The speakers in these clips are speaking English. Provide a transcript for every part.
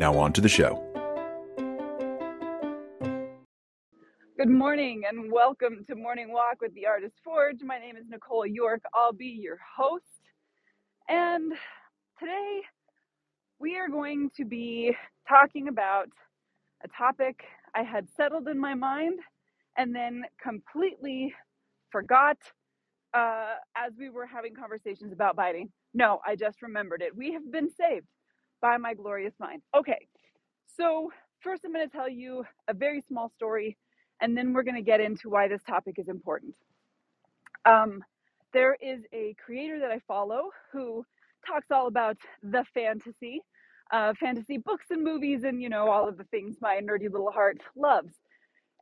Now on to the show. Good morning and welcome to Morning Walk with the Artist Forge. My name is Nicole York. I'll be your host. And today we are going to be talking about a topic I had settled in my mind and then completely forgot uh, as we were having conversations about biting. No, I just remembered it. We have been saved by my glorious mind. Okay, so first I'm going to tell you a very small story and then we're going to get into why this topic is important. Um, there is a creator that I follow who talks all about the fantasy, uh, fantasy books and movies, and you know all of the things my nerdy little heart loves.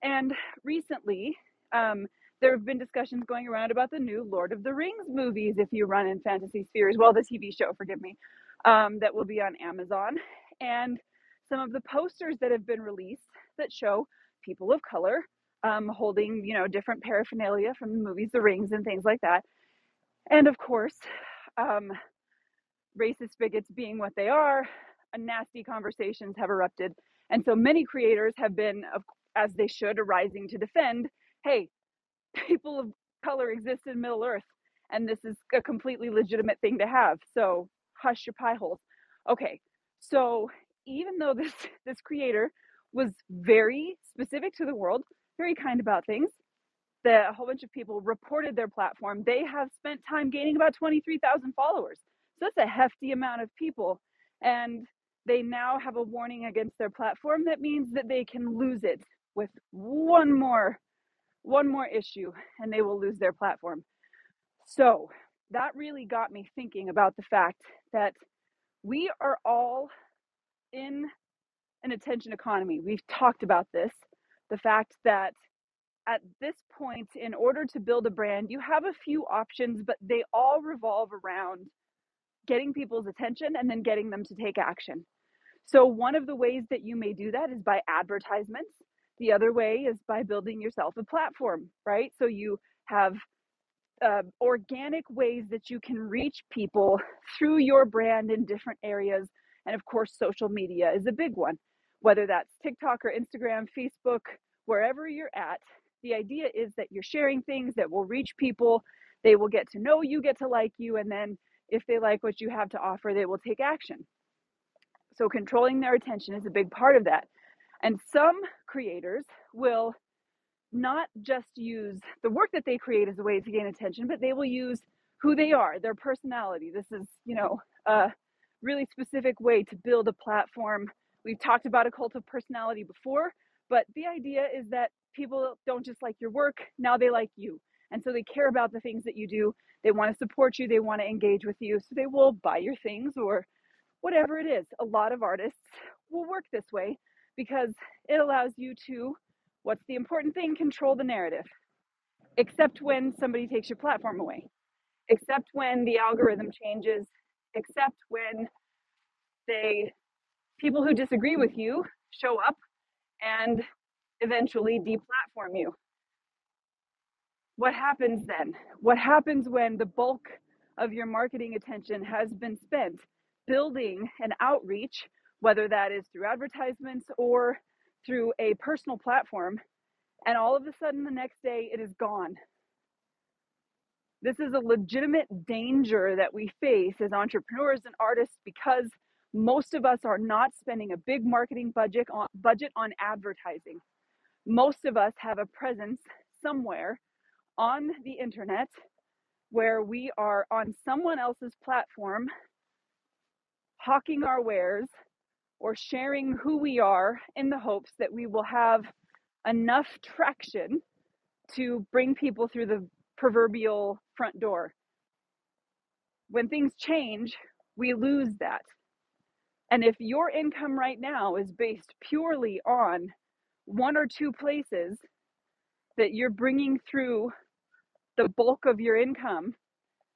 And recently, um, there have been discussions going around about the new Lord of the Rings movies. If you run in fantasy spheres, well, the TV show, forgive me, um, that will be on Amazon, and some of the posters that have been released that show people of color um, holding, you know, different paraphernalia from the movies, The Rings, and things like that. And of course, um, racist bigots being what they are, nasty conversations have erupted. And so many creators have been, as they should, arising to defend hey, people of color exist in Middle Earth, and this is a completely legitimate thing to have. So hush your pie holes. Okay, so even though this this creator was very specific to the world, very kind about things, that a whole bunch of people reported their platform. They have spent time gaining about 23,000 followers. So that's a hefty amount of people. And they now have a warning against their platform that means that they can lose it with one more one more issue and they will lose their platform. So, that really got me thinking about the fact that we are all in an attention economy. We've talked about this. The fact that at this point, in order to build a brand, you have a few options, but they all revolve around getting people's attention and then getting them to take action. So, one of the ways that you may do that is by advertisements. The other way is by building yourself a platform, right? So, you have uh, organic ways that you can reach people through your brand in different areas. And of course, social media is a big one, whether that's TikTok or Instagram, Facebook, wherever you're at, the idea is that you're sharing things that will reach people. They will get to know you, get to like you, and then if they like what you have to offer, they will take action. So, controlling their attention is a big part of that. And some creators will not just use the work that they create as a way to gain attention, but they will use who they are, their personality. This is, you know, a really specific way to build a platform. We've talked about a cult of personality before, but the idea is that people don't just like your work, now they like you. And so they care about the things that you do. They want to support you, they want to engage with you. So they will buy your things or whatever it is. A lot of artists will work this way because it allows you to, what's the important thing? Control the narrative. Except when somebody takes your platform away, except when the algorithm changes, except when they, people who disagree with you show up and eventually deplatform you. What happens then? What happens when the bulk of your marketing attention has been spent building an outreach, whether that is through advertisements or through a personal platform, and all of a sudden the next day it is gone? This is a legitimate danger that we face as entrepreneurs and artists because most of us are not spending a big marketing budget on budget on advertising most of us have a presence somewhere on the internet where we are on someone else's platform hawking our wares or sharing who we are in the hopes that we will have enough traction to bring people through the proverbial front door. When things change, we lose that. And if your income right now is based purely on one or two places that you're bringing through the bulk of your income,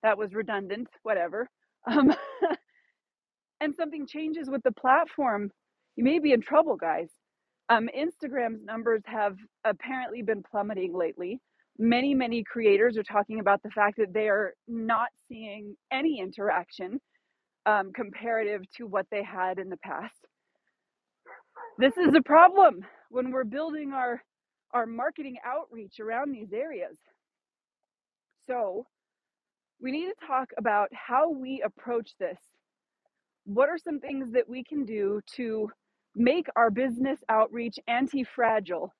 that was redundant, whatever, um, and something changes with the platform, you may be in trouble, guys. Um, Instagram's numbers have apparently been plummeting lately. Many, many creators are talking about the fact that they are not seeing any interaction um, comparative to what they had in the past. This is a problem when we're building our our marketing outreach around these areas. So, we need to talk about how we approach this. What are some things that we can do to make our business outreach anti fragile,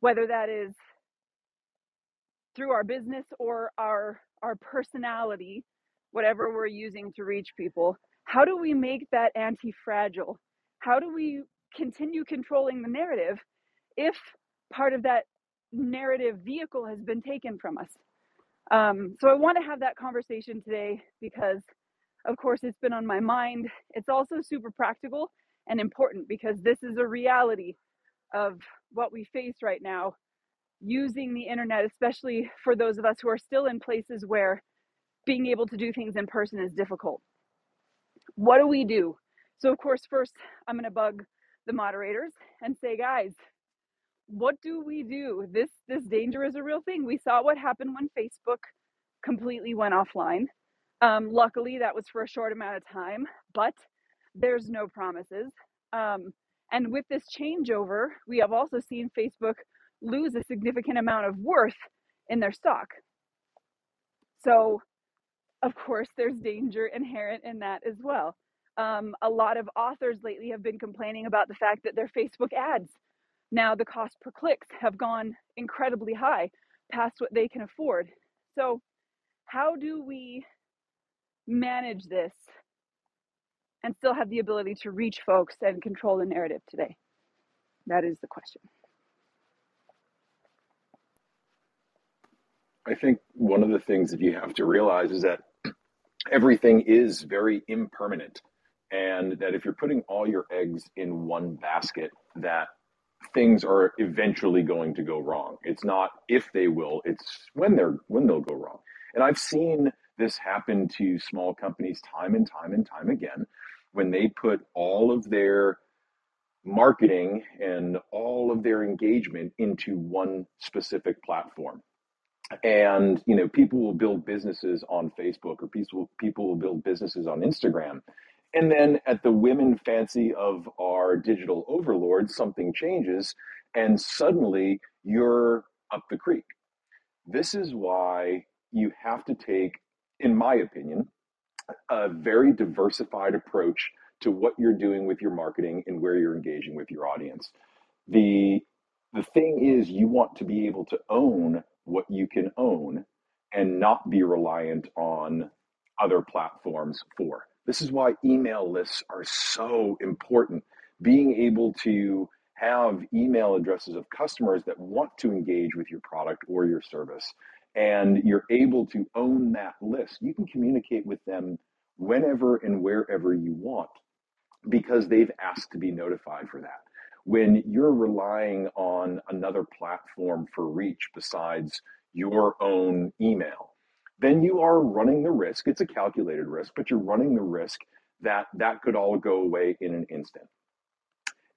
whether that is through our business or our, our personality, whatever we're using to reach people? How do we make that anti fragile? How do we continue controlling the narrative if part of that narrative vehicle has been taken from us? Um, so I want to have that conversation today because, of course, it's been on my mind. It's also super practical and important because this is a reality of what we face right now using the internet, especially for those of us who are still in places where being able to do things in person is difficult. What do we do? So, of course, first I'm going to bug the moderators and say, guys, what do we do? This this danger is a real thing. We saw what happened when Facebook completely went offline. Um, luckily, that was for a short amount of time, but there's no promises. Um, and with this changeover, we have also seen Facebook lose a significant amount of worth in their stock. So, of course, there's danger inherent in that as well. Um, a lot of authors lately have been complaining about the fact that their Facebook ads now the cost per clicks have gone incredibly high past what they can afford. So, how do we manage this and still have the ability to reach folks and control the narrative today? That is the question. I think one of the things that you have to realize is that everything is very impermanent and that if you're putting all your eggs in one basket that things are eventually going to go wrong. It's not if they will, it's when they're when they'll go wrong. And I've seen this happened to small companies time and time and time again when they put all of their marketing and all of their engagement into one specific platform. And you know, people will build businesses on Facebook or people people will build businesses on Instagram and then at the women fancy of our digital overlords, something changes, and suddenly you're up the creek. This is why you have to take, in my opinion, a very diversified approach to what you're doing with your marketing and where you're engaging with your audience. The the thing is you want to be able to own what you can own and not be reliant on other platforms for. This is why email lists are so important. Being able to have email addresses of customers that want to engage with your product or your service, and you're able to own that list. You can communicate with them whenever and wherever you want because they've asked to be notified for that. When you're relying on another platform for reach besides your own email, then you are running the risk. It's a calculated risk, but you're running the risk that that could all go away in an instant.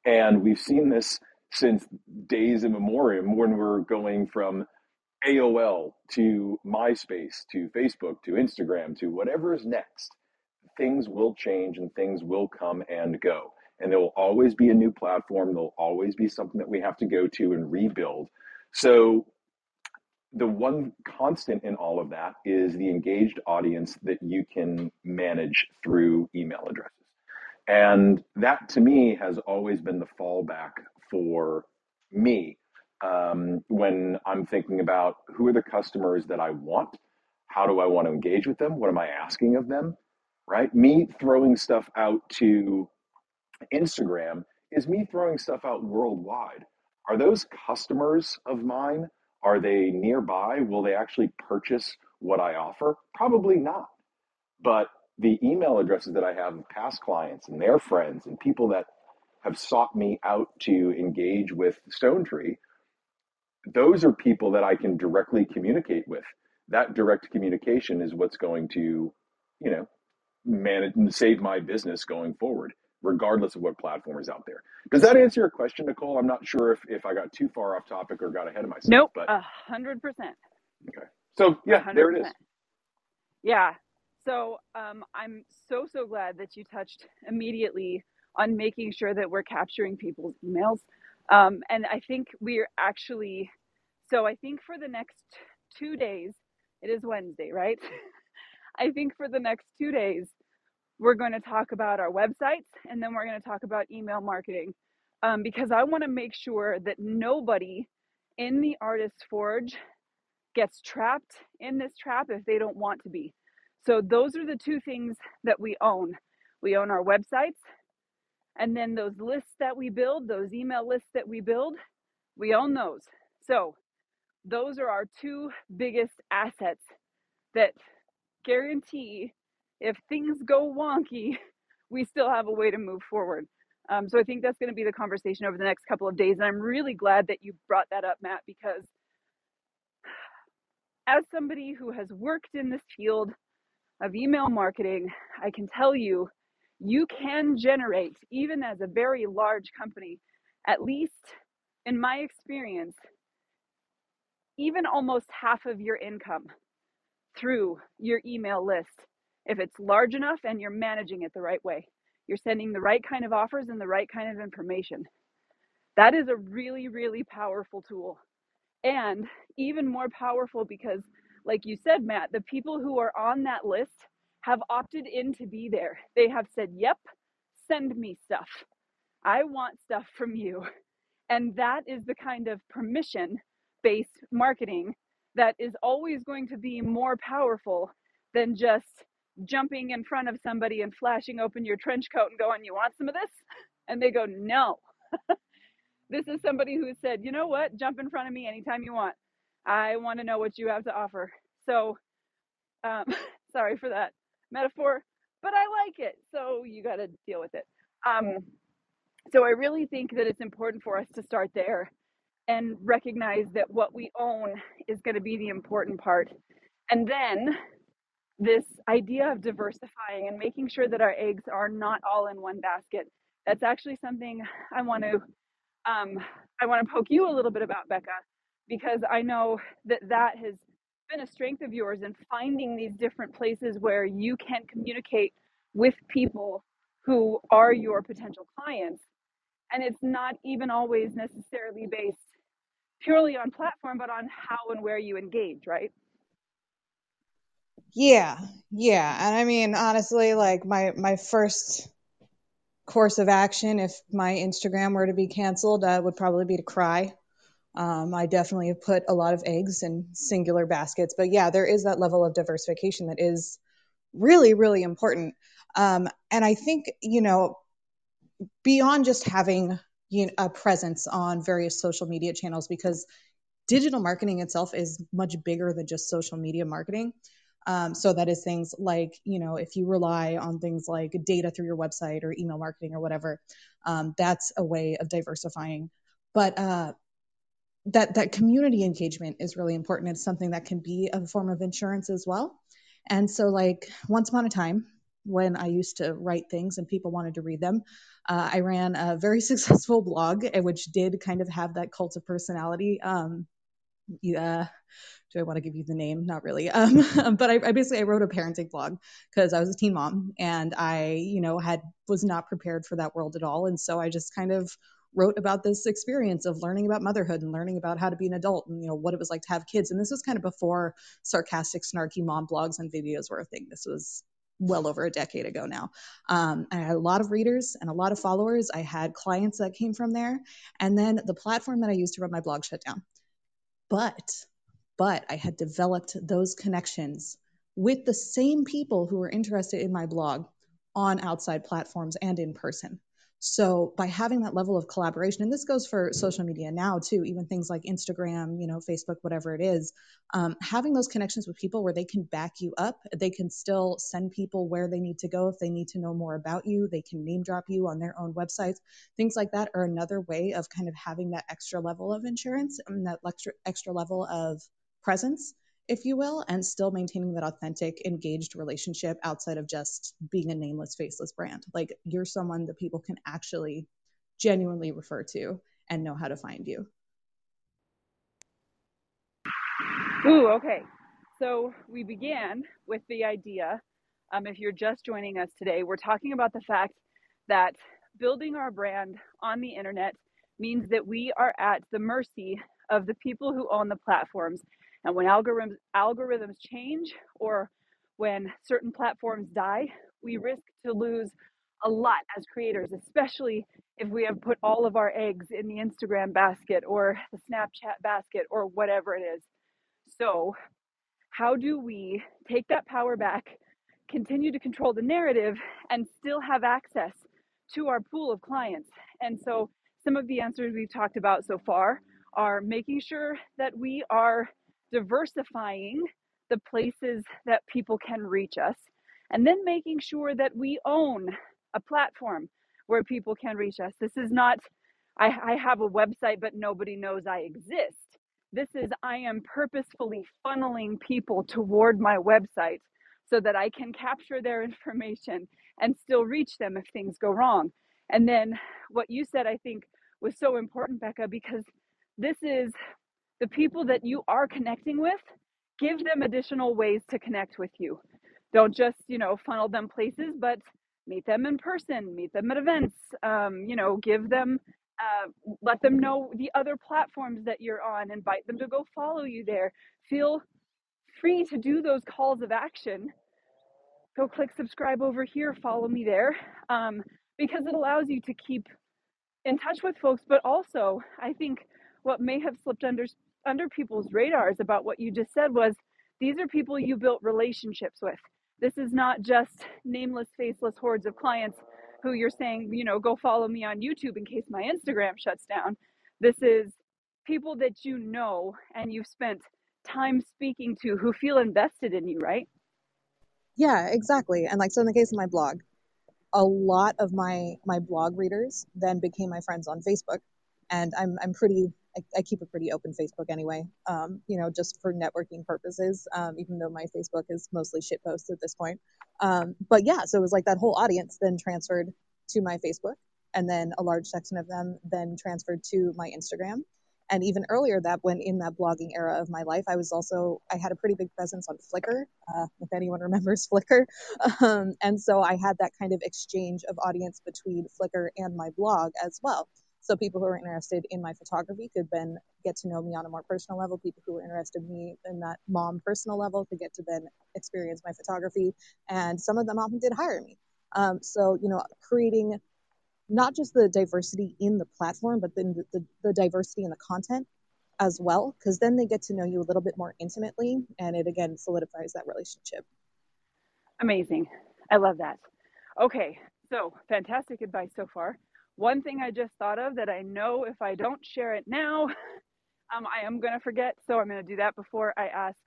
And we've seen this since days immemorial when we're going from AOL to MySpace to Facebook to Instagram to whatever is next. Things will change and things will come and go. And there will always be a new platform. There'll always be something that we have to go to and rebuild. So the one constant in all of that is the engaged audience that you can manage through email addresses. And that to me has always been the fallback for me um, when I'm thinking about who are the customers that I want? How do I want to engage with them? What am I asking of them? Right? Me throwing stuff out to Instagram is me throwing stuff out worldwide. Are those customers of mine? Are they nearby? Will they actually purchase what I offer? Probably not. But the email addresses that I have of past clients and their friends and people that have sought me out to engage with Stone Tree, those are people that I can directly communicate with. That direct communication is what's going to, you know, manage and save my business going forward, regardless of what platform is out there. Does that answer your question, Nicole? I'm not sure if, if I got too far off topic or got ahead of myself. Nope, a hundred percent. Okay. So yeah, 100%. there it is. Yeah. So um, I'm so so glad that you touched immediately on making sure that we're capturing people's emails. Um, and I think we're actually, so I think for the next two days, it is Wednesday, right? I think for the next two days, we're going to talk about our websites and then we're going to talk about email marketing um, because I want to make sure that nobody in the Artist Forge gets trapped in this trap if they don't want to be. So, those are the two things that we own. We own our websites and then those lists that we build, those email lists that we build, we own those. So those are our two biggest assets that guarantee if things go wonky, we still have a way to move forward. Um, so I think that's going to be the conversation over the next couple of days. And I'm really glad that you brought that up, Matt, because as somebody who has worked in this field of email marketing, I can tell you you can generate, even as a very large company, at least in my experience, even almost half of your income through your email list if it's large enough and you're managing it the right way. You're sending the right kind of offers and the right kind of information. That is a really, really powerful tool. And even more powerful because, like you said, Matt, the people who are on that list have opted in to be there. They have said, Yep, send me stuff. I want stuff from you. And that is the kind of permission based marketing that is always going to be more powerful than just jumping in front of somebody and flashing open your trench coat and going, You want some of this? And they go, No. this is somebody who said, You know what? Jump in front of me anytime you want. I want to know what you have to offer. So, um, sorry for that metaphor, but I like it. So you got to deal with it. Um, so I really think that it's important for us to start there and recognize that what we own is going to be the important part. And then this idea of diversifying and making sure that our eggs are not all in one basket. That's actually something I want to um, I want to poke you a little bit about, Bekka, because I know that that has been a strength of yours in finding these different places where you can communicate with people who are your potential clients. And it's not even always necessarily based purely on platform, but on how and where you engage, right? Yeah, yeah. And I mean, honestly, like my my first course of action if my Instagram were to be canceled, uh, would probably be to cry. Um, I definitely have put a lot of eggs in singular baskets, but yeah, there is that level of diversification that is really, really important. Um, and I think, you know, beyond just having you know, a presence on various social media channels, because digital marketing itself is much bigger than just social media marketing. Um, so that is things like, you know, if you rely on things like data through your website or email marketing or whatever, um, that's a way of diversifying. But uh, that that community engagement is really important. It's something that can be a form of insurance as well. And so, like once upon a time, when I used to write things and people wanted to read them, uh, I ran a very successful blog, eh, which did kind of have that cult of personality. Um, yeah, do I want to give you the name? Not really. Um, but I, I, basically I wrote a parenting blog because I was a teen mom and I, you know, had was not prepared for that world at all, and so I just kind of wrote about this experience of learning about motherhood and learning about how to be an adult and you know what it was like to have kids. And this was kind of before sarcastic snarky mom blogs and videos were a thing. This was well over a decade ago now. Um, i had a lot of readers and a lot of followers. I had clients that came from there. And then the platform that i used to run my blog shut down. But but i had developed those connections with the same people who were interested in my blog on outside platforms and in person So by having that level of collaboration, and this goes for social media now too, even things like Instagram, you know, Facebook, whatever it is, um, having those connections with people where they can back you up, they can still send people where they need to go if they need to know more about you, they can name drop you on their own websites, things like that are another way of kind of having that extra level of insurance and that extra extra level of presence if you will, and still maintaining that authentic, engaged relationship outside of just being a nameless, faceless brand. Like you're someone that people can actually genuinely refer to and know how to find you. Ooh, okay. So we began with the idea. Um, if you're just joining us today, we're talking about the fact that building our brand on the internet means that we are at the mercy of the people who own the platforms and when algorithms, algorithms change or when certain platforms die, we risk to lose a lot as creators, especially if we have put all of our eggs in the Instagram basket or the Snapchat basket or whatever it is. So, how do we take that power back, continue to control the narrative, and still have access to our pool of clients? And so, some of the answers we've talked about so far are making sure that we are diversifying the places that people can reach us, and then making sure that we own a platform where people can reach us. This is not, I, I have a website, but nobody knows I exist. This is, I am purposefully funneling people toward my website so that I can capture their information and still reach them if things go wrong. And then what you said, I think, was so important, Bekka, because this is the people that you are connecting with, give them additional ways to connect with you. Don't just, you know, funnel them places, but meet them in person, meet them at events, um, you know, give them, uh, let them know the other platforms that you're on, invite them to go follow you there. Feel free to do those calls of action. Go click subscribe over here, follow me there, um, because it allows you to keep in touch with folks, but also, I think what may have slipped under under people's radars about what you just said was these are people you built relationships with. This is not just nameless, faceless hordes of clients who you're saying, you know, go follow me on YouTube in case my Instagram shuts down. This is people that you know and you've spent time speaking to who feel invested in you, right? Yeah, exactly. And like so in the case of my blog, a lot of my my blog readers then became my friends on Facebook. And I'm I'm pretty I, I, keep a pretty open Facebook anyway, um, you know, just for networking purposes, um, even though my Facebook is mostly shit posts at this point. Um, but yeah, so it was like that whole audience then transferred to my Facebook, and then a large section of them then transferred to my Instagram. And even earlier that, when in that blogging era of my life, I was also, I had a pretty big presence on Flickr, uh, if anyone remembers Flickr. Um, and so I had that kind of exchange of audience between Flickr and my blog as well. So people who are interested in my photography could then get to know me on a more personal level. People who are interested in me in that mom personal level could get to then experience my photography. And some of them often did hire me. Um, so, you know, creating not just the diversity in the platform, but then the, the, the diversity in the content as well, because then they get to know you a little bit more intimately. And it again solidifies that relationship. Amazing. I love that. Okay. So fantastic advice so far. One thing I just thought of that I know if I don't share it now, um, I am going to forget. So I'm going to do that before I ask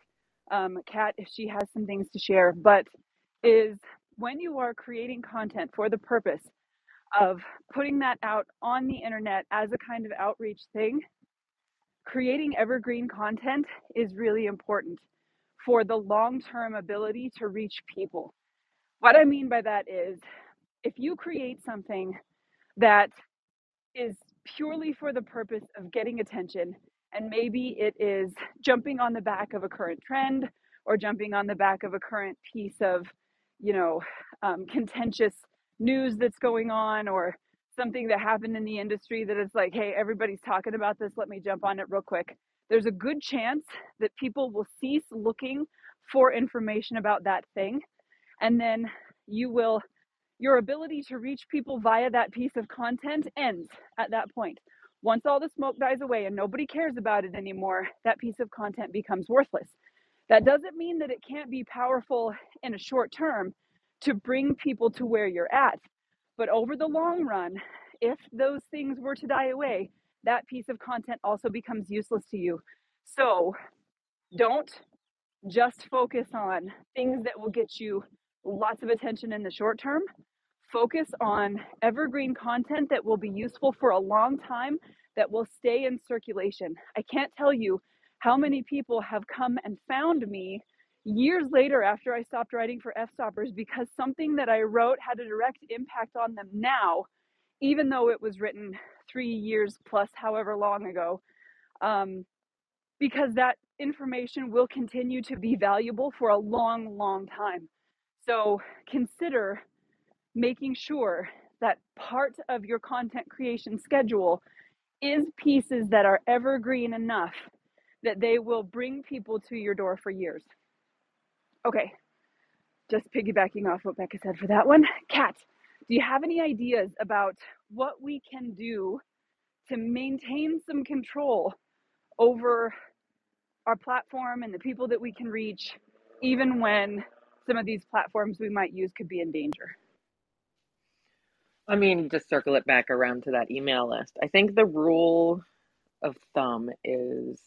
um, Cat if she has some things to share. But is when you are creating content for the purpose of putting that out on the internet as a kind of outreach thing, creating evergreen content is really important for the long term ability to reach people. What I mean by that is if you create something that is purely for the purpose of getting attention. And maybe it is jumping on the back of a current trend or jumping on the back of a current piece of, you know, um, contentious news that's going on or something that happened in the industry that is like, hey, everybody's talking about this. Let me jump on it real quick. There's a good chance that people will cease looking for information about that thing. And then you will your ability to reach people via that piece of content ends at that point. Once all the smoke dies away and nobody cares about it anymore, that piece of content becomes worthless. That doesn't mean that it can't be powerful in a short term to bring people to where you're at. But over the long run, if those things were to die away, that piece of content also becomes useless to you. So don't just focus on things that will get you lots of attention in the short term. Focus on evergreen content that will be useful for a long time, that will stay in circulation. I can't tell you how many people have come and found me years later after I stopped writing for Fstoppers because something that I wrote had a direct impact on them now, even though it was written three years plus however long ago. Um, because that information will continue to be valuable for a long, long time. So consider making sure that part of your content creation schedule is pieces that are evergreen enough that they will bring people to your door for years. Okay, just piggybacking off what Bekka said for that one. Cat, do you have any ideas about what we can do to maintain some control over our platform and the people that we can reach, even when some of these platforms we might use could be in danger? I mean, just circle it back around to that email list. I think the rule of thumb is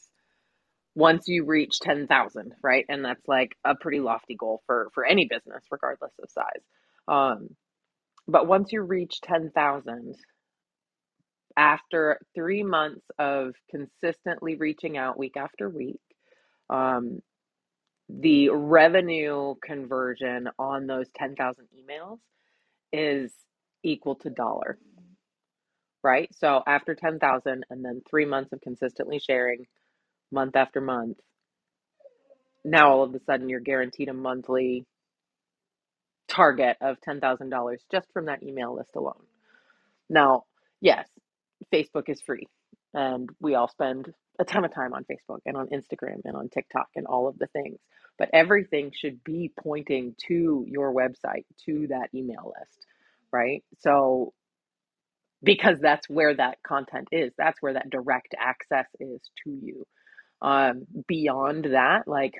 once you reach 10,000, right? And that's like a pretty lofty goal for for any business regardless of size. Um but once you reach 10,000 after 3 months of consistently reaching out week after week, um the revenue conversion on those 10,000 emails is equal to dollar, right? So after 10,000 and then 3 months of consistently sharing month after month, now all of a sudden you're guaranteed a monthly target of $10,000 just from that email list alone. Now, yes, Facebook is free and we all spend a ton of time on Facebook and on Instagram and on TikTok and all of the things. But everything should be pointing to your website, to that email list, right? So, because that's where that content is, that's where that direct access is to you. Um, beyond that, like,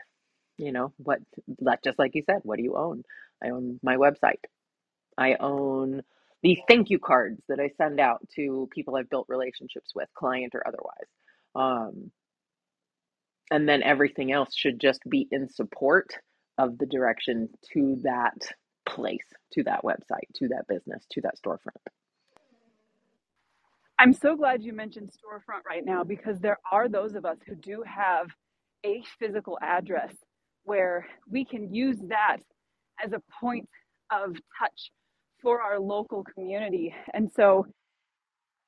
you know, what, like, just like you said, what do you own? I own my website. I own the thank you cards that I send out to people I've built relationships with, client or otherwise. Um, and then everything else should just be in support of the direction to that place, to that website, to that business, to that storefront. I'm so glad you mentioned storefront right now because there are those of us who do have a physical address where we can use that as a point of touch for our local community. And so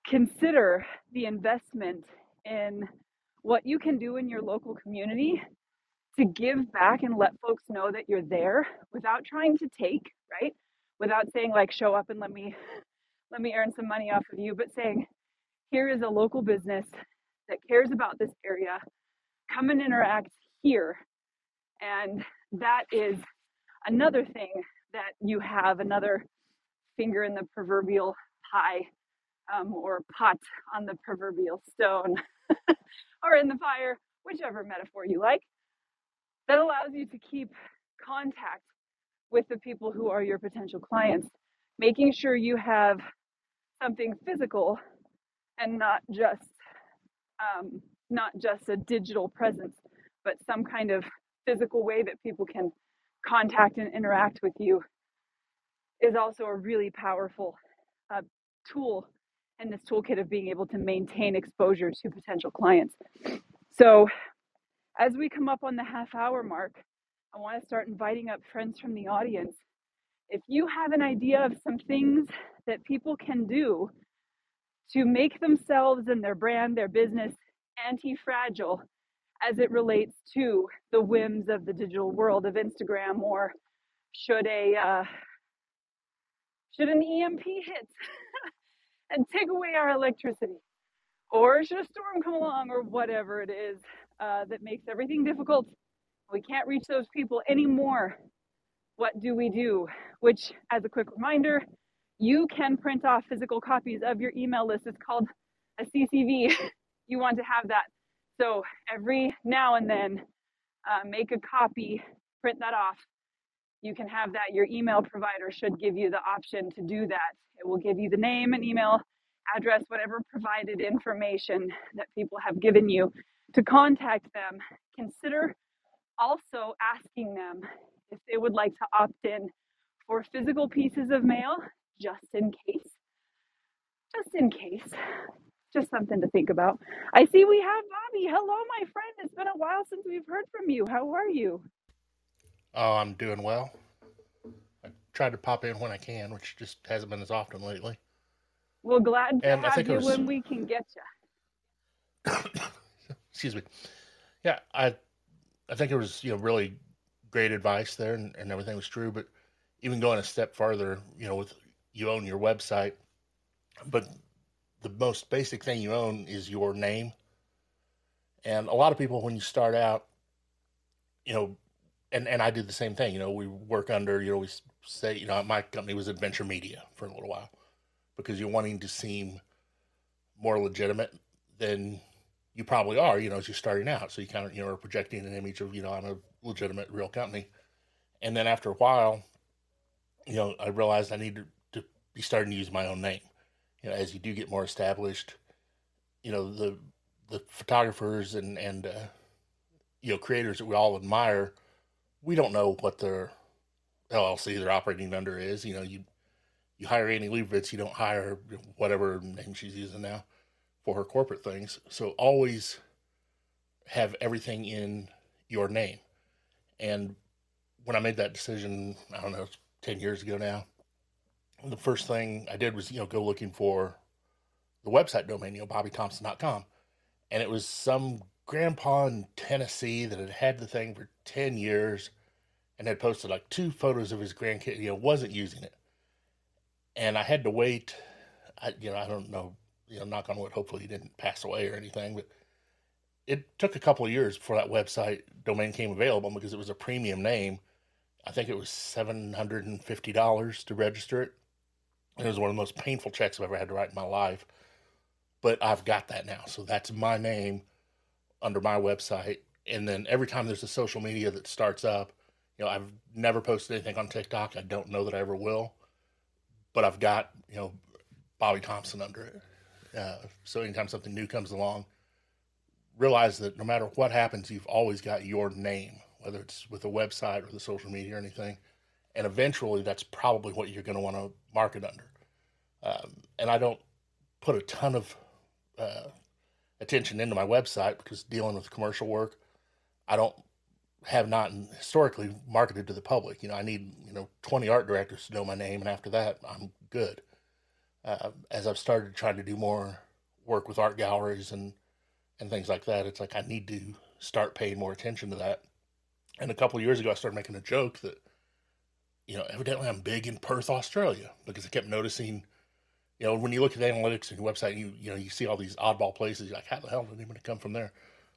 consider the investment in what you can do in your local community to give back and let folks know that you're there without trying to take, right? Without saying like show up and let me let me earn some money off of you, but saying here is a local business that cares about this area. Come and interact here. And that is another thing that you have another finger in the proverbial pie um, or pot on the proverbial stone or in the fire, whichever metaphor you like, that allows you to keep contact with the people who are your potential clients, making sure you have something physical and not just um, not just a digital presence, but some kind of physical way that people can contact and interact with you is also a really powerful uh, tool in this toolkit of being able to maintain exposure to potential clients. So, as we come up on the half hour mark, I want to start inviting up friends from the audience. If you have an idea of some things that people can do to make themselves and their brand, their business anti fragile as it relates to the whims of the digital world of Instagram, or should a uh, should an EMP hit and take away our electricity, or should a storm come along, or whatever it is uh, that makes everything difficult, we can't reach those people anymore. What do we do? Which, as a quick reminder, you can print off physical copies of your email list. It's called a CSV. you want to have that. So every now and then, uh, make a copy, print that off. You can have that. Your email provider should give you the option to do that. It will give you the name and email address, whatever provided information that people have given you to contact them. Consider also asking them if they would like to opt in for physical pieces of mail just in case. Just in case. Just something to think about. I see we have Bobby. Hello, my friend. It's been a while since we've heard from you. How are you? Oh, I'm doing well. I try to pop in when I can, which just hasn't been as often lately. Well, glad to And have you was, when we can get you. excuse me. Yeah, I, I think it was you know really great advice there, and, and everything was true. But even going a step farther, you know, with you own your website, but the most basic thing you own is your name. And a lot of people, when you start out, you know, and and I did the same thing. You know, we work under, you know, we say, you know, my company was Adventure Media for a little while because you're wanting to seem more legitimate than you probably are, you know, as you're starting out. So you kind of, you know, are projecting an image of, you know, I'm a legitimate, real company. And then after a while, you know, I realized I needed to be starting to use my own name. You know, as you do get more established, you know, the the photographers and and uh, you know creators that we all admire, we don't know what their LLC they're operating under is. You know, you you hire Annie Leibovitz, you don't hire whatever name she's using now for her corporate things. So always have everything in your name. And when I made that decision, I don't know, it's 10 years ago now, the first thing I did was, you know, go looking for the website domain, you know, bobbythompson.com. And it was some grandpa in Tennessee that had had the thing for 10 years and had posted like two photos of his grandkid, you know, wasn't using it. And I had to wait. I, you know, I don't know, you know, knock on wood, hopefully he didn't pass away or anything, but it took a couple of years before that website domain came available because it was a premium name. I think it was $750 to register it. It was one of the most painful checks I've ever had to write in my life. But I've got that now. So that's my name under my website. And then every time there's a social media that starts up, you know, I've never posted anything on TikTok. I don't know that I ever will. But I've got, you know, Bobby Thompson under it. Uh, so anytime something new comes along, realize that no matter what happens, you've always got your name, whether it's with a website or the social media or anything. And eventually, that's probably what you're going to want to market under. Um, and I don't put a ton of uh, attention into my website because dealing with commercial work, I don't have not historically marketed to the public. You know, I need you know 20 art directors to know my name, and after that, I'm good. Uh, as I've started trying to do more work with art galleries and and things like that, it's like I need to start paying more attention to that. And a couple years ago, I started making a joke that, you know, evidently I'm big in Perth, Australia, because I kept noticing, you know, when you look at the analytics on your website, you you know, you see all these oddball places. You're like, how the hell did anybody come from there?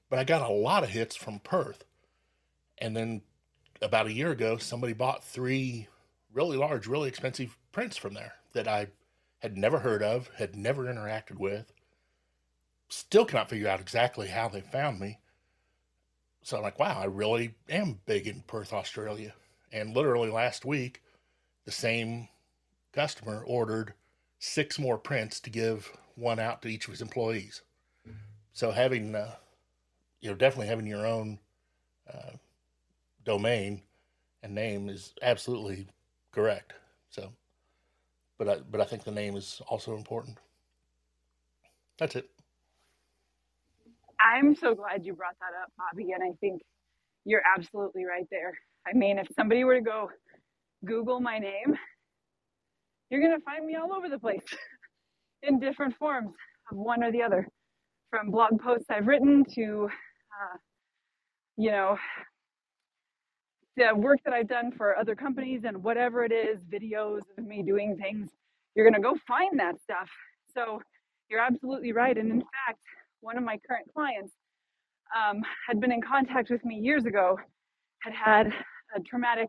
But I got a lot of hits from Perth. And then about a year ago, somebody bought three really large, really expensive prints from there that I had never heard of, had never interacted with. Still cannot figure out exactly how they found me. So I'm like, wow, I really am big in Perth, Australia. And literally last week, the same customer ordered six more prints to give one out to each of his employees. So having, uh, you know, definitely having your own uh, domain and name is absolutely correct. So, but I, but I think the name is also important. That's it. I'm so glad you brought that up, Bobby. And I think you're absolutely right there. I mean, if somebody were to go Google my name, you're going to find me all over the place in different forms of one or the other, from blog posts I've written to, uh, you know, the work that I've done for other companies and whatever it is, videos of me doing things. You're going to go find that stuff. So you're absolutely right. And in fact, one of my current clients um, had been in contact with me years ago, had had a traumatic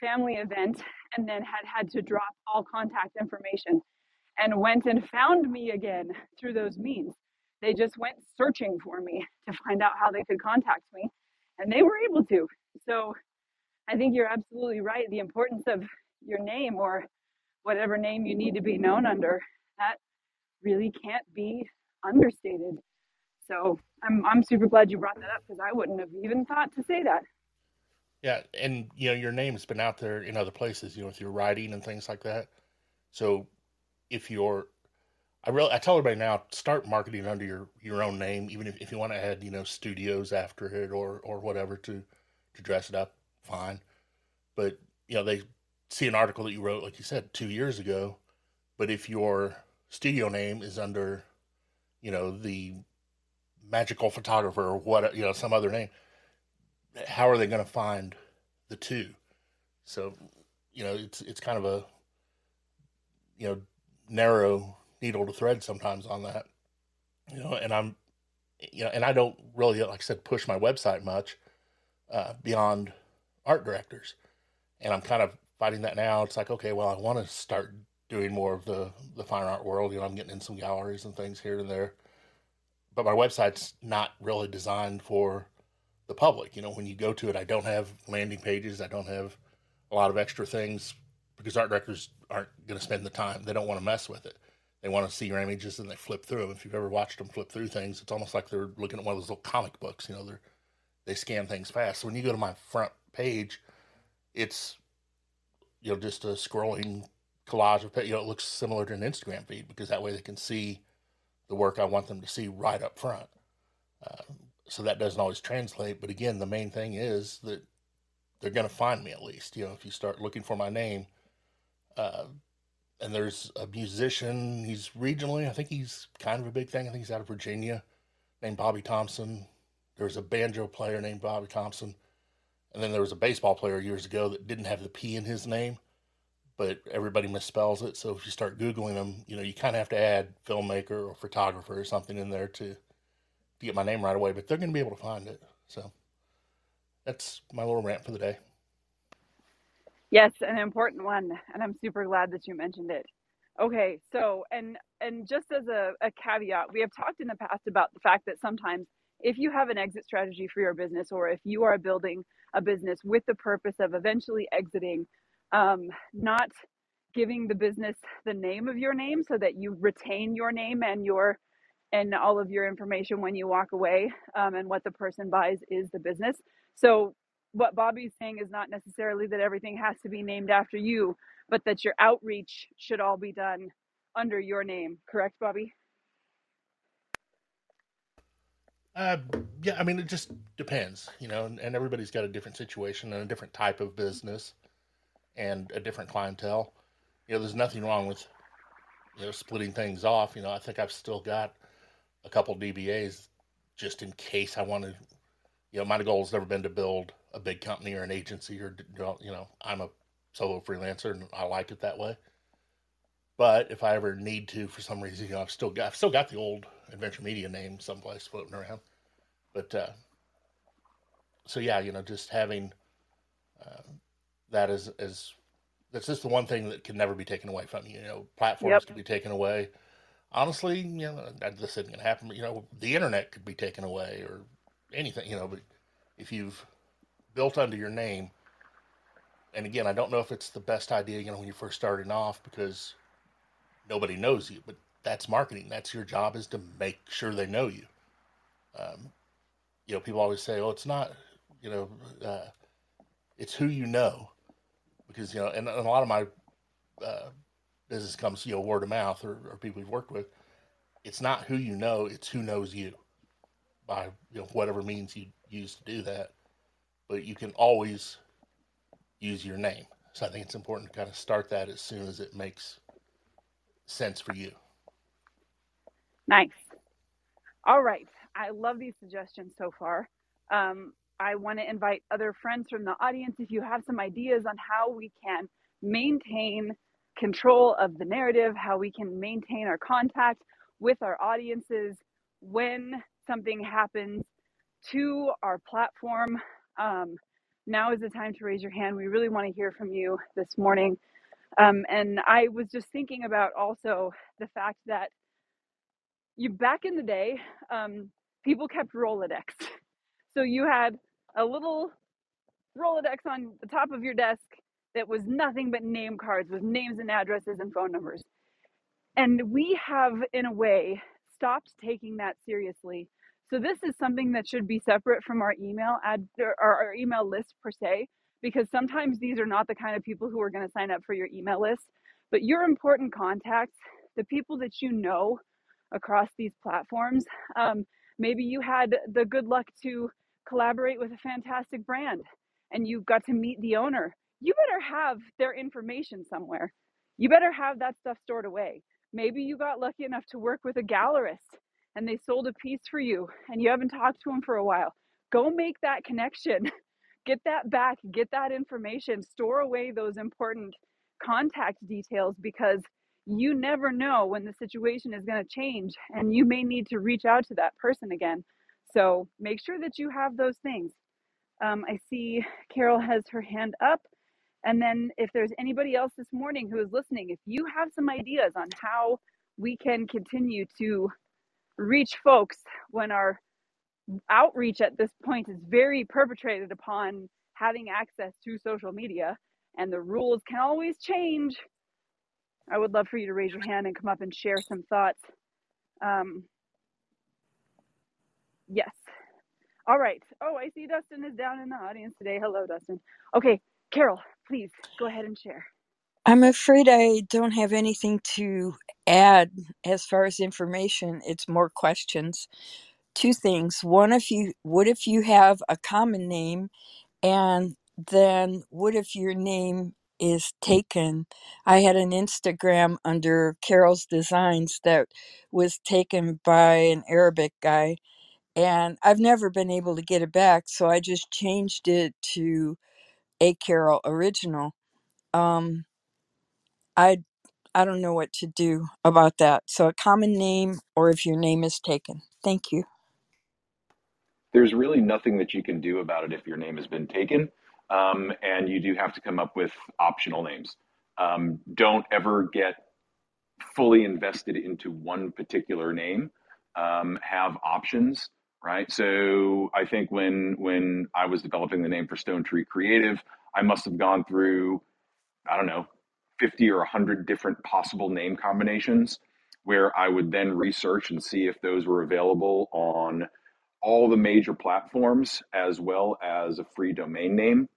family event, and then had had to drop all contact information and went and found me again through those means. They just went searching for me to find out how they could contact me, and they were able to. So I think you're absolutely right. The importance of your name or whatever name you need to be known under, that really can't be understated. So I'm I'm super glad you brought that up because I wouldn't have even thought to say that. Yeah, and you know your name's been out there in other places, you know, with your writing and things like that. So if you're I really I tell everybody now start marketing under your your own name, even if, if you want to add you know studios after it or or whatever to to dress it up, fine. But you know they see an article that you wrote, like you said, two years ago. But if your studio name is under, you know, the magical photographer or what, you know, some other name, how are they going to find the two? So, you know, it's it's kind of a, you know, narrow needle to thread sometimes on that, you know, and I'm, you know, and I don't really, like I said, push my website much uh, beyond art directors, and I'm kind of fighting that now. It's like, okay, well, I want to start doing more of the the fine art world. You know, I'm getting in some galleries and things here and there, but my website's not really designed for the public. You know, when you go to it, I don't have landing pages. I don't have a lot of extra things because art directors aren't going to spend the time. They don't want to mess with it. They want to see your images and they flip through them. If you've ever watched them flip through things, it's almost like they're looking at one of those little comic books. You know, they're they scan things fast. So when you go to my front page, it's you know just a scrolling collage of you know it looks similar to an Instagram feed because that way they can see the work I want them to see right up front. Uh, so that doesn't always translate, but again, the main thing is that they're going to find me at least. You know, if you start looking for my name, uh, and there's a musician, he's regionally, I think he's kind of a big thing. I think he's out of Virginia, named Bobby Thompson. There's a banjo player named Bobby Thompson. And then there was a baseball player years ago that didn't have the P in his name, but everybody misspells it. So if you start Googling them, you know, you kind of have to add filmmaker or photographer or something in there to, to get my name right away, but they're going to be able to find it. So that's my little rant for the day. Yes, an important one, and I'm super glad that you mentioned it. Okay, so and and just as a, a caveat, we have talked in the past about the fact that sometimes if you have an exit strategy for your business or if you are building a business with the purpose of eventually exiting, um, not giving the business the name of your name so that you retain your name and your and all of your information when you walk away um, and what the person buys is the business. So what bobby's saying is not necessarily that everything has to be named after you but that your outreach should all be done under your name. Correct bobby Uh, yeah, I mean, it just depends, you know, and, and everybody's got a different situation and a different type of business and a different clientele. You know, there's nothing wrong with, you know, splitting things off. You know, I think I've still got a couple DBAs just in case I want to, you know, my goal has never been to build a big company or an agency or, you know, I'm a solo freelancer and I like it that way. But if I ever need to, for some reason, you know, I've still got, I've still got the old Adventure Media name someplace floating around. But uh, so yeah, you know, just having uh, that as as that's just the one thing that can never be taken away from you. You know, platforms yep. can be taken away. Honestly, you know, this isn't going to happen. But you know, the internet could be taken away or anything. You know, but if you've built under your name, and again, I don't know if it's the best idea. You know, when you're first starting off because nobody knows you, but that's marketing. That's your job is to make sure they know you. Um, you know, people always say, "Oh, it's not," you know, uh, it's who you know, because you know, and, and a lot of my uh, business comes, you know, word of mouth or, or people we've worked with. It's not who you know; it's who knows you by you know whatever means you use to do that. But you can always use your name. So I think it's important to kind of start that as soon as it makes sense for you. Nice. All right. I love these suggestions so far. Um, I want to invite other friends from the audience if you have some ideas on how we can maintain control of the narrative, how we can maintain our contact with our audiences when something happens to our platform. Um, now is the time to raise your hand. We really want to hear from you this morning. Um, and I was just thinking about also the fact that you back in the day, um, people kept Rolodex. So you had a little Rolodex on the top of your desk that was nothing but name cards with names and addresses and phone numbers. And we have, in a way, stopped taking that seriously. So this is something that should be separate from our email ad or our email list per se, because sometimes these are not the kind of people who are going to sign up for your email list. But your important contacts, the people that you know across these platforms, um, maybe you had the good luck to collaborate with a fantastic brand and you got to meet the owner. You better have their information somewhere. You better have that stuff stored away. Maybe you got lucky enough to work with a gallerist and they sold a piece for you and you haven't talked to them for a while. Go make that connection. Get that back, get that information, store away those important contact details because you never know when the situation is going to change and you may need to reach out to that person again. So make sure that you have those things. Um, I see Carol has her hand up. And then if there's anybody else this morning who is listening, if you have some ideas on how we can continue to reach folks when our outreach at this point is very perpetrated upon having access to social media and the rules can always change. I would love for you to raise your hand and come up and share some thoughts. Um, yes. All right. Oh, I see Dustin is down in the audience today. Hello, Dustin. Okay, Carol, please go ahead and share. I'm afraid I don't have anything to add as far as information. It's more questions. Two things. One, if you what if you have a common name, and then what if your name is taken? I had an Instagram under Carol's Designs that was taken by an Arabic guy, and I've never been able to get it back. So I just changed it to a Carol original. Um, I I don't know what to do about that. So a common name, or if your name is taken. Thank you. There's really nothing that you can do about it if your name has been taken, um, and you do have to come up with optional names. Um, don't ever get fully invested into one particular name. Um, have options, right? So I think when when I was developing the name for Stone Tree Creative, I must have gone through I don't know 50 or 100 different possible name combinations where I would then research and see if those were available on all the major platforms as well as a free domain name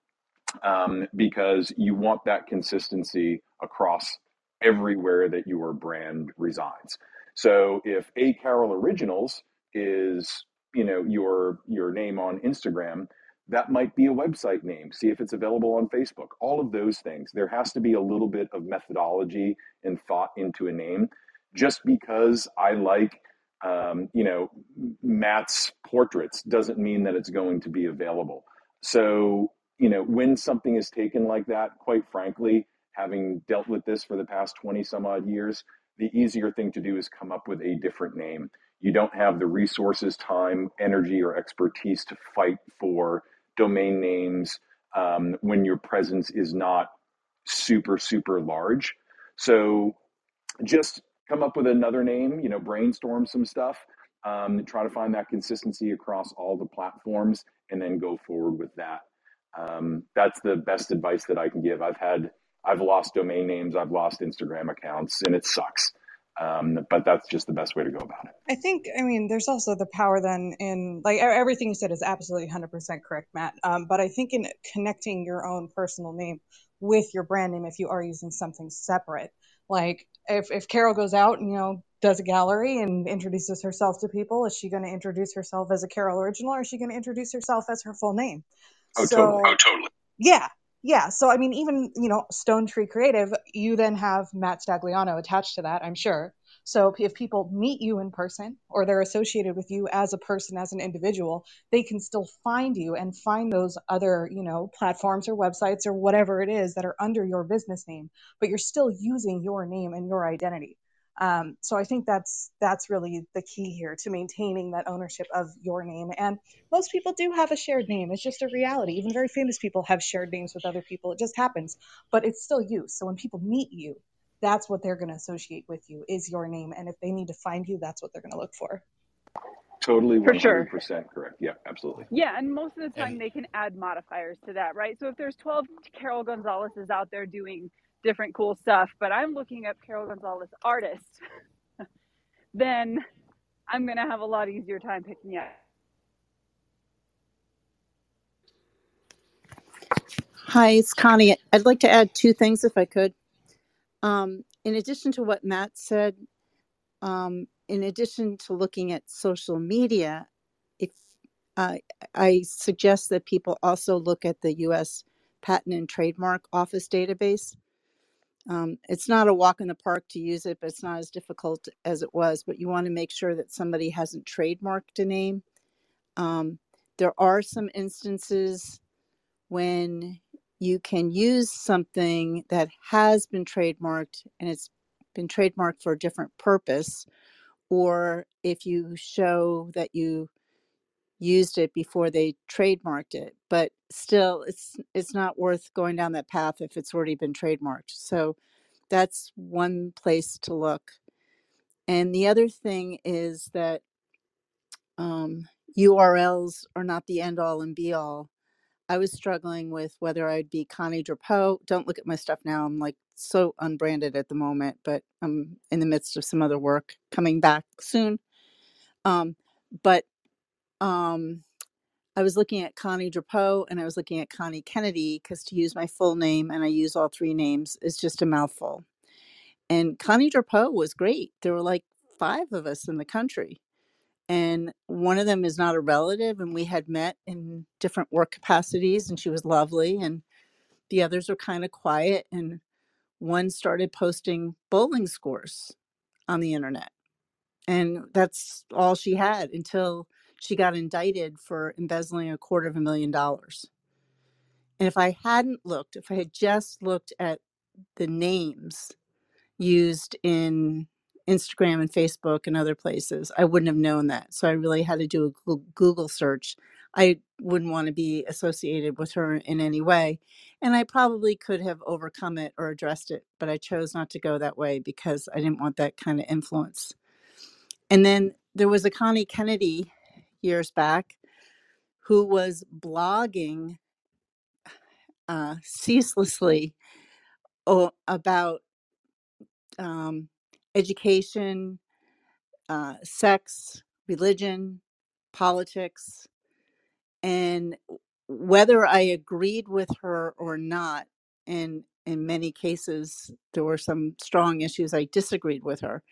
um, because you want that consistency across everywhere that your brand resides. So if A Carol Originals is you know your your name on Instagram, that might be a website name. See if it's available on Facebook. All of those things. There has to be a little bit of methodology and thought into a name. Just because I like, um, you know, Matt's portraits doesn't mean that it's going to be available. So, you know, when something is taken like that, quite frankly, having dealt with this for the past 20 some odd years, the easier thing to do is come up with a different name. You don't have the resources, time, energy, or expertise to fight for domain names um, when your presence is not super super large so just come up with another name you know brainstorm some stuff um, try to find that consistency across all the platforms and then go forward with that um, that's the best advice that i can give i've had i've lost domain names i've lost instagram accounts and it sucks um, but that's just the best way to go about it. I think, I mean, there's also the power then in, like, everything you said is absolutely 100% correct, Matt. Um, but I think in connecting your own personal name with your brand name, if you are using something separate, like if, if Carol goes out and, you know, does a gallery and introduces herself to people, is she going to introduce herself as a Carol original or is she going to introduce herself as her full name? Oh, so, totally. Oh, totally. Yeah. Yeah. So, I mean, even, you know, Stone Tree Creative, you then have Matt Stagliano attached to that, I'm sure. So if people meet you in person or they're associated with you as a person, as an individual, they can still find you and find those other, you know, platforms or websites or whatever it is that are under your business name, but you're still using your name and your identity. Um, so I think that's that's really the key here to maintaining that ownership of your name. And most people do have a shared name. It's just a reality. Even very famous people have shared names with other people. It just happens, but it's still you. So when people meet you, that's what they're going to associate with you is your name. And if they need to find you, that's what they're going to look for. Totally, 100% sure. correct. Yeah, absolutely. Yeah, and most of the time they can add modifiers to that, right? So if there's 12 Carol Gonzalez's out there doing different cool stuff, but I'm looking up Carol Gonzalez artist, then I'm going to have a lot easier time picking up. Hi, it's Connie. I'd like to add two things if I could. Um, in addition to what Matt said, um, in addition to looking at social media, if uh, I suggest that people also look at the U.S. Patent and Trademark Office database. Um, it's not a walk in the park to use it, but it's not as difficult as it was. But you want to make sure that somebody hasn't trademarked a name. Um, there are some instances when you can use something that has been trademarked and it's been trademarked for a different purpose, or if you show that you used it before they trademarked it but still it's it's not worth going down that path if it's already been trademarked. So that's one place to look. And the other thing is that um, urls are not the end all and be all I was struggling with whether I'd be Connie Drapeau. Don't look at my stuff now. I'm like so unbranded at the moment, but I'm in the midst of some other work coming back soon. Um, but um, I was looking at Connie Drapeau and I was looking at Connie Kennedy because to use my full name and I use all three names is just a mouthful. And Connie Drapeau was great. There were like five of us in the country and one of them is not a relative and we had met in different work capacities and she was lovely and the others were kind of quiet and one started posting bowling scores on the internet and that's all she had until she got indicted for embezzling a quarter of a million dollars. And if i hadn't looked if i had just looked at the names used in Instagram and Facebook and other places. I wouldn't have known that. So I really had to do a Google search. I wouldn't want to be associated with her in any way. And I probably could have overcome it or addressed it, but I chose not to go that way because I didn't want that kind of influence. And then there was a Connie Kennedy years back who was blogging uh, ceaselessly o- about um, education, uh, sex, religion, politics, and whether I agreed with her or not, and in many cases there were some strong issues I disagreed with her.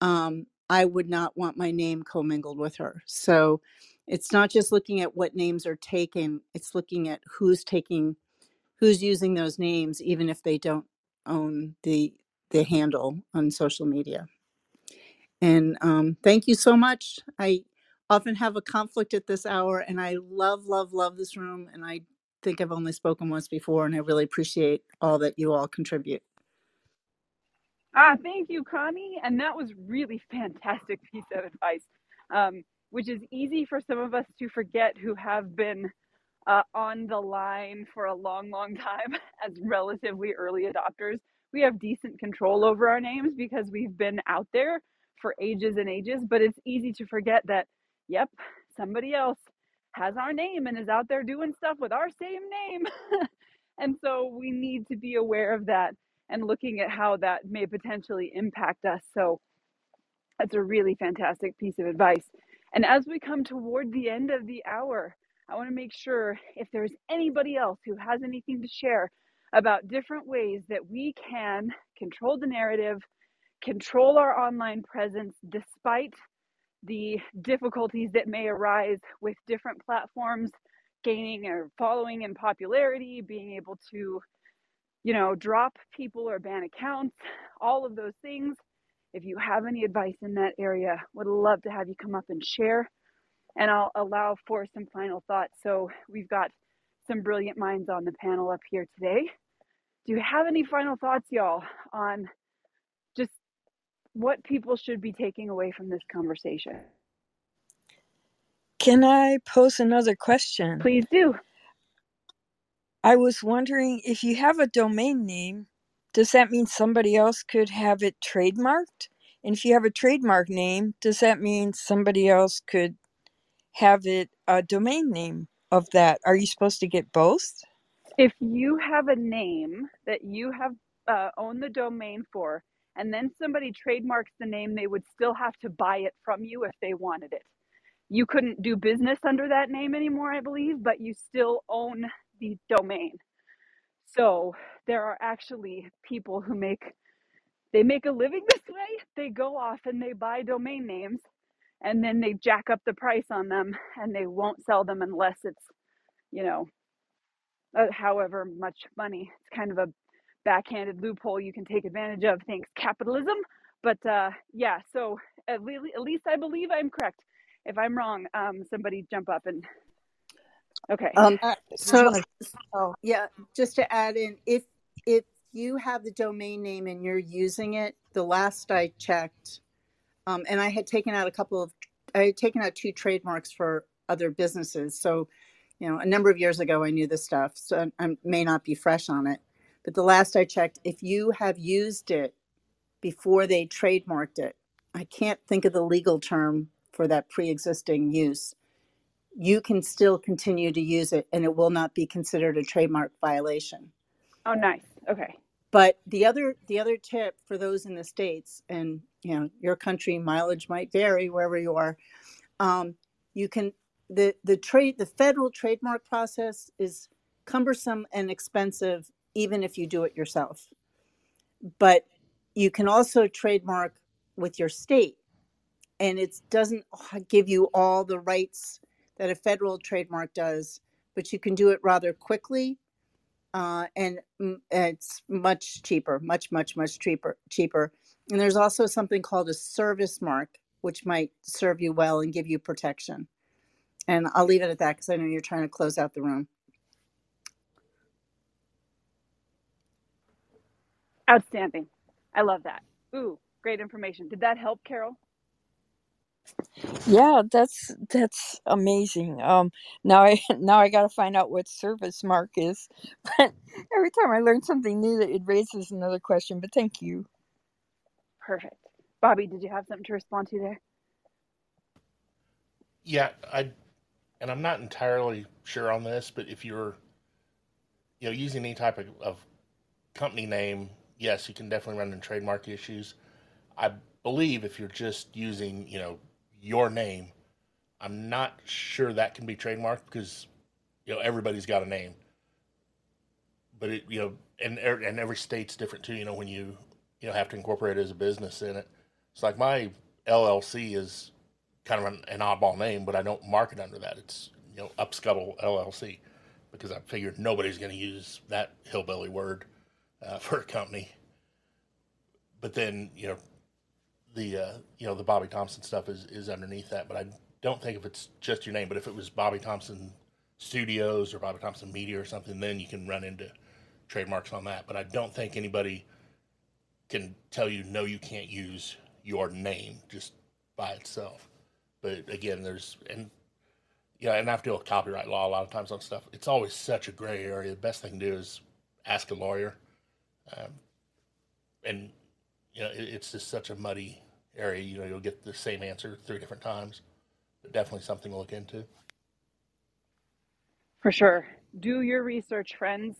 Um, I would not want my name commingled with her. So it's not just looking at what names are taken; it's looking at who's taking, who's using those names, even if they don't own the the handle on social media. And um, thank you so much. I often have a conflict at this hour, and I love, love, love this room. And I think I've only spoken once before, and I really appreciate all that you all contribute. Ah, thank you, Connie. And that was really fantastic piece of advice, um, which is easy for some of us to forget who have been uh, on the line for a long, long time as relatively early adopters. We have decent control over our names because we've been out there for ages and ages, but it's easy to forget that, yep, somebody else has our name and is out there doing stuff with our same name. and so we need to be aware of that and looking at how that may potentially impact us. So that's a really fantastic piece of advice. And as we come toward the end of the hour, I want to make sure if there's anybody else who has anything to share about different ways that we can control the narrative, control our online presence despite the difficulties that may arise with different platforms gaining or following in popularity, being able to, you know, drop people or ban accounts, all of those things. If you have any advice in that area, would love to have you come up and share. And I'll allow for some final thoughts. So we've got some brilliant minds on the panel up here today. Do you have any final thoughts, y'all, on just what people should be taking away from this conversation? Can I pose another question? Please do. I was wondering if you have a domain name, does that mean somebody else could have it trademarked? And if you have a trademark name, does that mean somebody else could have it a domain name of that? Are you supposed to get both? If you have a name that you have uh, own the domain for, and then somebody trademarks the name, they would still have to buy it from you if they wanted it. You couldn't do business under that name anymore, I believe, but you still own the domain. So there are actually people who make they make a living this way. They go off and they buy domain names and then they jack up the price on them and they won't sell them unless it's, you know, uh, however much money. It's kind of a backhanded loophole you can take advantage of. Thanks, capitalism. But uh, yeah, so at, le- at least I believe I'm correct. If I'm wrong, um, somebody jump up and okay. Um, Uh, so wanna- oh, yeah, just to add in, if if you have the domain name and you're using it, the last I checked, um, and I had taken out a couple of, I had taken out two trademarks for other businesses. So, you know, a number of years ago, I knew this stuff, so I may not be fresh on it. But the last I checked, if you have used it before they trademarked it, I can't think of the legal term for that pre-existing use. You can still continue to use it, and it will not be considered a trademark violation. oh, nice. Okay. But the other the other tip for those in the states, and you know your country mileage might vary wherever you are, um, you can the the trade the federal trademark process is cumbersome and expensive even if you do it yourself. But you can also trademark with your state, and it doesn't give you all the rights that a federal trademark does, but you can do it rather quickly uh, and it's much cheaper, much, much, much cheaper. Cheaper, and there's also something called a service mark, which might serve you well and give you protection. And I'll leave it at that because I know you're trying to close out the room. Outstanding. I love that. Ooh, great information. Did that help, Carol? Yeah, that's that's amazing. Um, now I now I got to find out what service mark is. But every time I learn something new, that it raises another question. But thank you. Perfect. Bobby, did you have something to respond to there? Yeah, I and I'm not entirely sure on this, but if you're you know using any type of, of company name, yes, you can definitely run into trademark issues. I believe if you're just using you know your name, I'm not sure that can be trademarked because you know everybody's got a name. But it you know and er- and every state's different too. You know when you you know have to incorporate it as a business in it. It's like my LLC is kind of an, an oddball name, but I don't market under that. It's you know Upscuttle LLC because I figured nobody's going to use that hillbilly word uh, for a company. But then you know the uh, you know the Bobby Thompson stuff is is underneath that. But I don't think if it's just your name, but if it was Bobby Thompson Studios or Bobby Thompson Media or something, then you can run into trademarks on that. But I don't think anybody can tell you no, you can't use your name just by itself. But again, there's and yeah, and I have to deal with copyright law a lot of times on stuff. It's always such a gray area. The best thing to do is ask a lawyer, um, and you know it, it's just such a muddy area. You know, you'll get the same answer three different times. But definitely something to look into. For sure. Do your research, friends,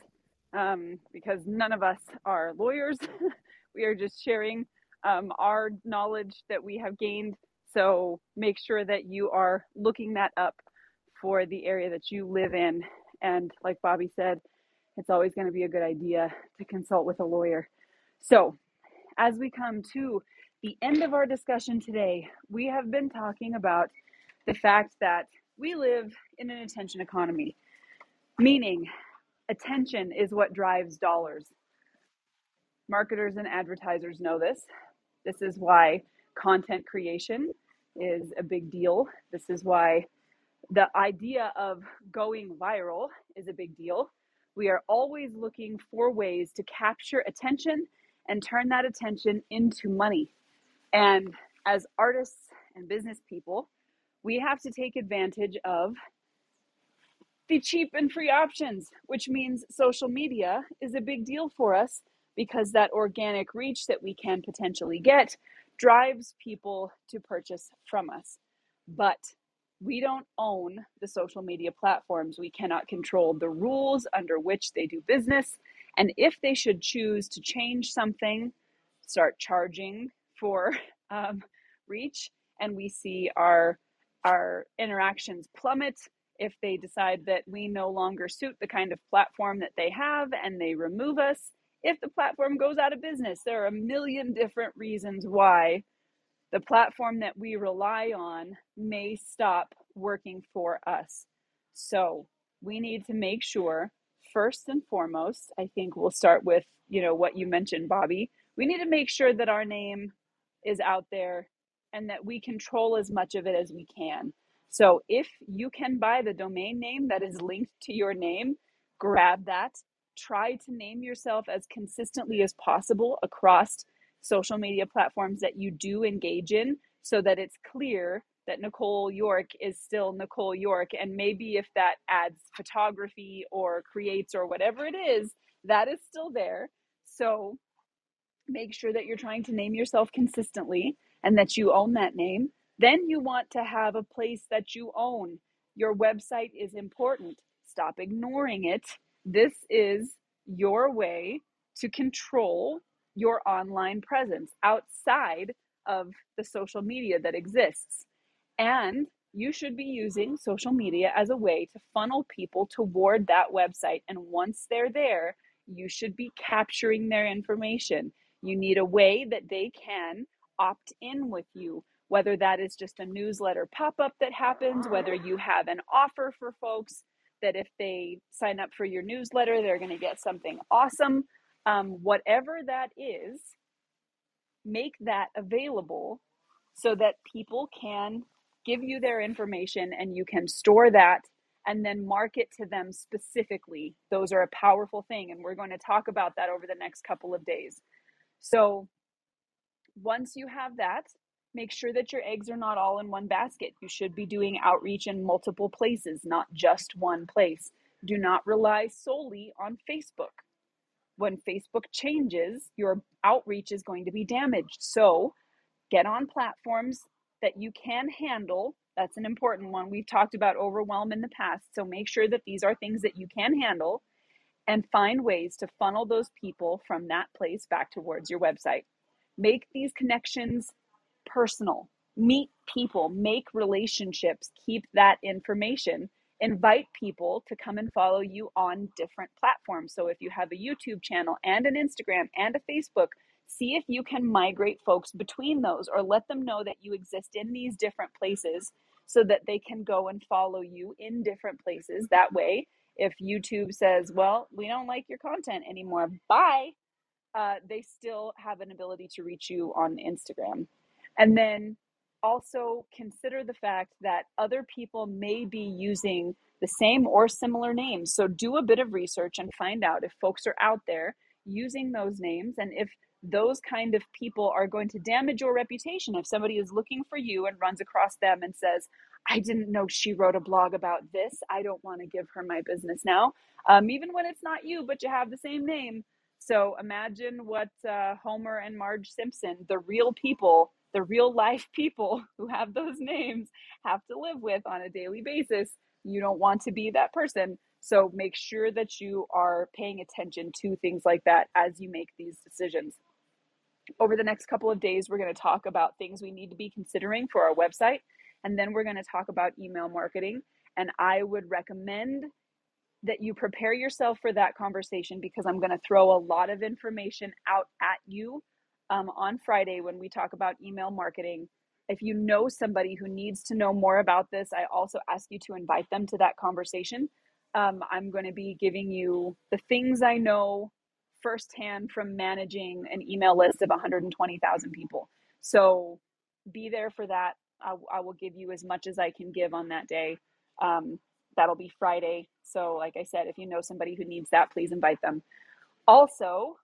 um, because none of us are lawyers. we are just sharing um, our knowledge that we have gained. So make sure that you are looking that up for the area that you live in. And like Bobby said, it's always going to be a good idea to consult with a lawyer. So, as we come to the end of our discussion today, we have been talking about the fact that we live in an attention economy, meaning attention is what drives dollars. Marketers and advertisers know this. This is why content creation is a big deal. This is why the idea of going viral is a big deal. We are always looking for ways to capture attention and turn that attention into money. And as artists and business people, we have to take advantage of the cheap and free options, which means social media is a big deal for us because that organic reach that we can potentially get drives people to purchase from us. But we don't own the social media platforms. We cannot control the rules under which they do business. And if they should choose to change something, start charging for um, reach, and we see our our interactions plummet if they decide that we no longer suit the kind of platform that they have and they remove us if the platform goes out of business there are a million different reasons why the platform that we rely on may stop working for us. So we need to make sure, first and foremost, I think we'll start with, you know, what you mentioned, Bobby. We need to make sure that our name is out there and that we control as much of it as we can. So if you can buy the domain name that is linked to your name, grab that. Try to name yourself as consistently as possible across social media platforms that you do engage in so that it's clear that Nicole York is still Nicole York. And maybe if that adds photography or creates or whatever it is, that is still there. So make sure that you're trying to name yourself consistently and that you own that name. Then you want to have a place that you own. Your website is important. Stop ignoring it. This is your way to control your online presence outside of the social media that exists. And you should be using social media as a way to funnel people toward that website. And once they're there, you should be capturing their information. You need a way that they can opt in with you, whether that is just a newsletter pop up that happens, whether you have an offer for folks that if they sign up for your newsletter, they're going to get something awesome um, whatever that is, make that available so that people can give you their information and you can store that and then market to them specifically. Those are a powerful thing. And we're going to talk about that over the next couple of days. So, once you have that, make sure that your eggs are not all in one basket. You should be doing outreach in multiple places, not just one place. Do not rely solely on Facebook when Facebook changes, your outreach is going to be damaged. So get on platforms that you can handle. That's an important one. We've talked about overwhelm in the past. So make sure that these are things that you can handle and find ways to funnel those people from that place back towards your website. Make these connections personal. Meet people, make relationships, keep that information invite people to come and follow you on different platforms. So if you have a YouTube channel and an Instagram and a Facebook, see if you can migrate folks between those or let them know that you exist in these different places so that they can go and follow you in different places. That way, if YouTube says, well, we don't like your content anymore, bye, uh, they still have an ability to reach you on Instagram. And then also consider the fact that other people may be using the same or similar names. So do a bit of research and find out if folks are out there using those names and if those kind of people are going to damage your reputation. If somebody is looking for you and runs across them and says, I didn't know she wrote a blog about this. I don't want to give her my business now. Um, even when it's not you, but you have the same name. So imagine what uh, Homer and Marge Simpson, the real people, the real life people who have those names have to live with on a daily basis. You don't want to be that person. So make sure that you are paying attention to things like that as you make these decisions. Over the next couple of days, we're going to talk about things we need to be considering for our website. And then we're going to talk about email marketing. And I would recommend that you prepare yourself for that conversation because I'm going to throw a lot of information out at you um, on Friday when we talk about email marketing. If you know somebody who needs to know more about this, I also ask you to invite them to that conversation. Um, I'm going to be giving you the things I know firsthand from managing an email list of 120,000 people. So be there for that. I, I, will give you as much as I can give on that day. Um, that'll be Friday. So, like I said, if you know somebody who needs that, please invite them. Also,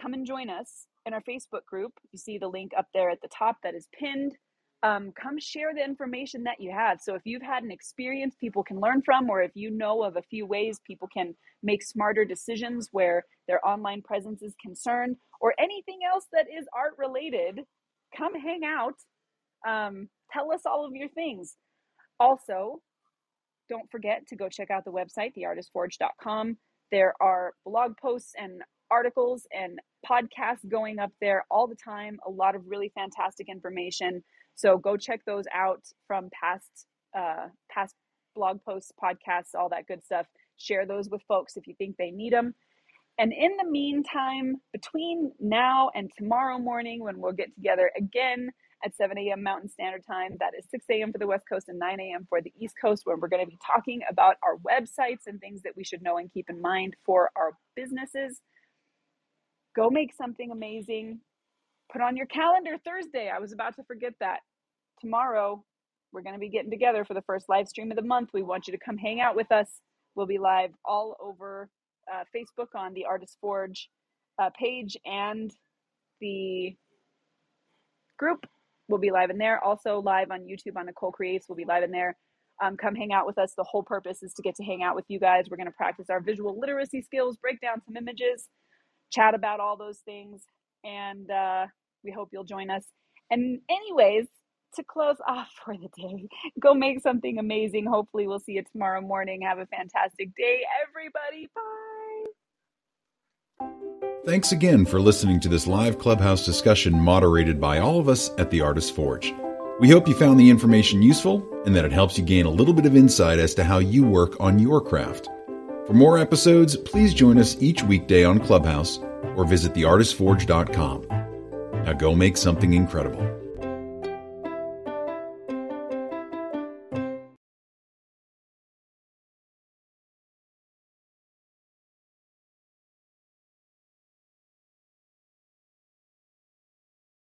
come and join us in our Facebook group. You see the link up there at the top that is pinned. Um, come share the information that you have. So if you've had an experience people can learn from, or if you know of a few ways people can make smarter decisions where their online presence is concerned, or anything else that is art related, come hang out. Um, tell us all of your things. Also, don't forget to go check out the website, theartistforge.com There are blog posts and articles and podcasts going up there all the time. A lot of really fantastic information. So go check those out from past uh, past blog posts, podcasts, all that good stuff. Share those with folks if you think they need them. And in the meantime, between now and tomorrow morning, when we'll get together again at 7 a.m. Mountain Standard Time, that is 6 a.m. for the West Coast and 9 a.m. for the East Coast, where we're going to be talking about our websites and things that we should know and keep in mind for our businesses. Go make something amazing. Put on your calendar Thursday. I was about to forget that. Tomorrow, we're going to be getting together for the first live stream of the month. We want you to come hang out with us. We'll be live all over uh, Facebook on the Artist Forge uh, page and the group. We'll be live in there. Also live on YouTube on Nicole Creates. We'll be live in there. Um, come hang out with us. The whole purpose is to get to hang out with you guys. We're going to practice our visual literacy skills, break down some images, chat about all those things, and uh, we hope you'll join us. And anyways, to close off for the day, go make something amazing. Hopefully, we'll see you tomorrow morning. Have a fantastic day, everybody. Bye. Thanks again for listening to this live clubhouse discussion moderated by all of us at the Artist Forge. We hope you found the information useful and that it helps you gain a little bit of insight as to how you work on your craft. For more episodes, please join us each weekday on Clubhouse or visit theartistforge.com. Now go make something incredible.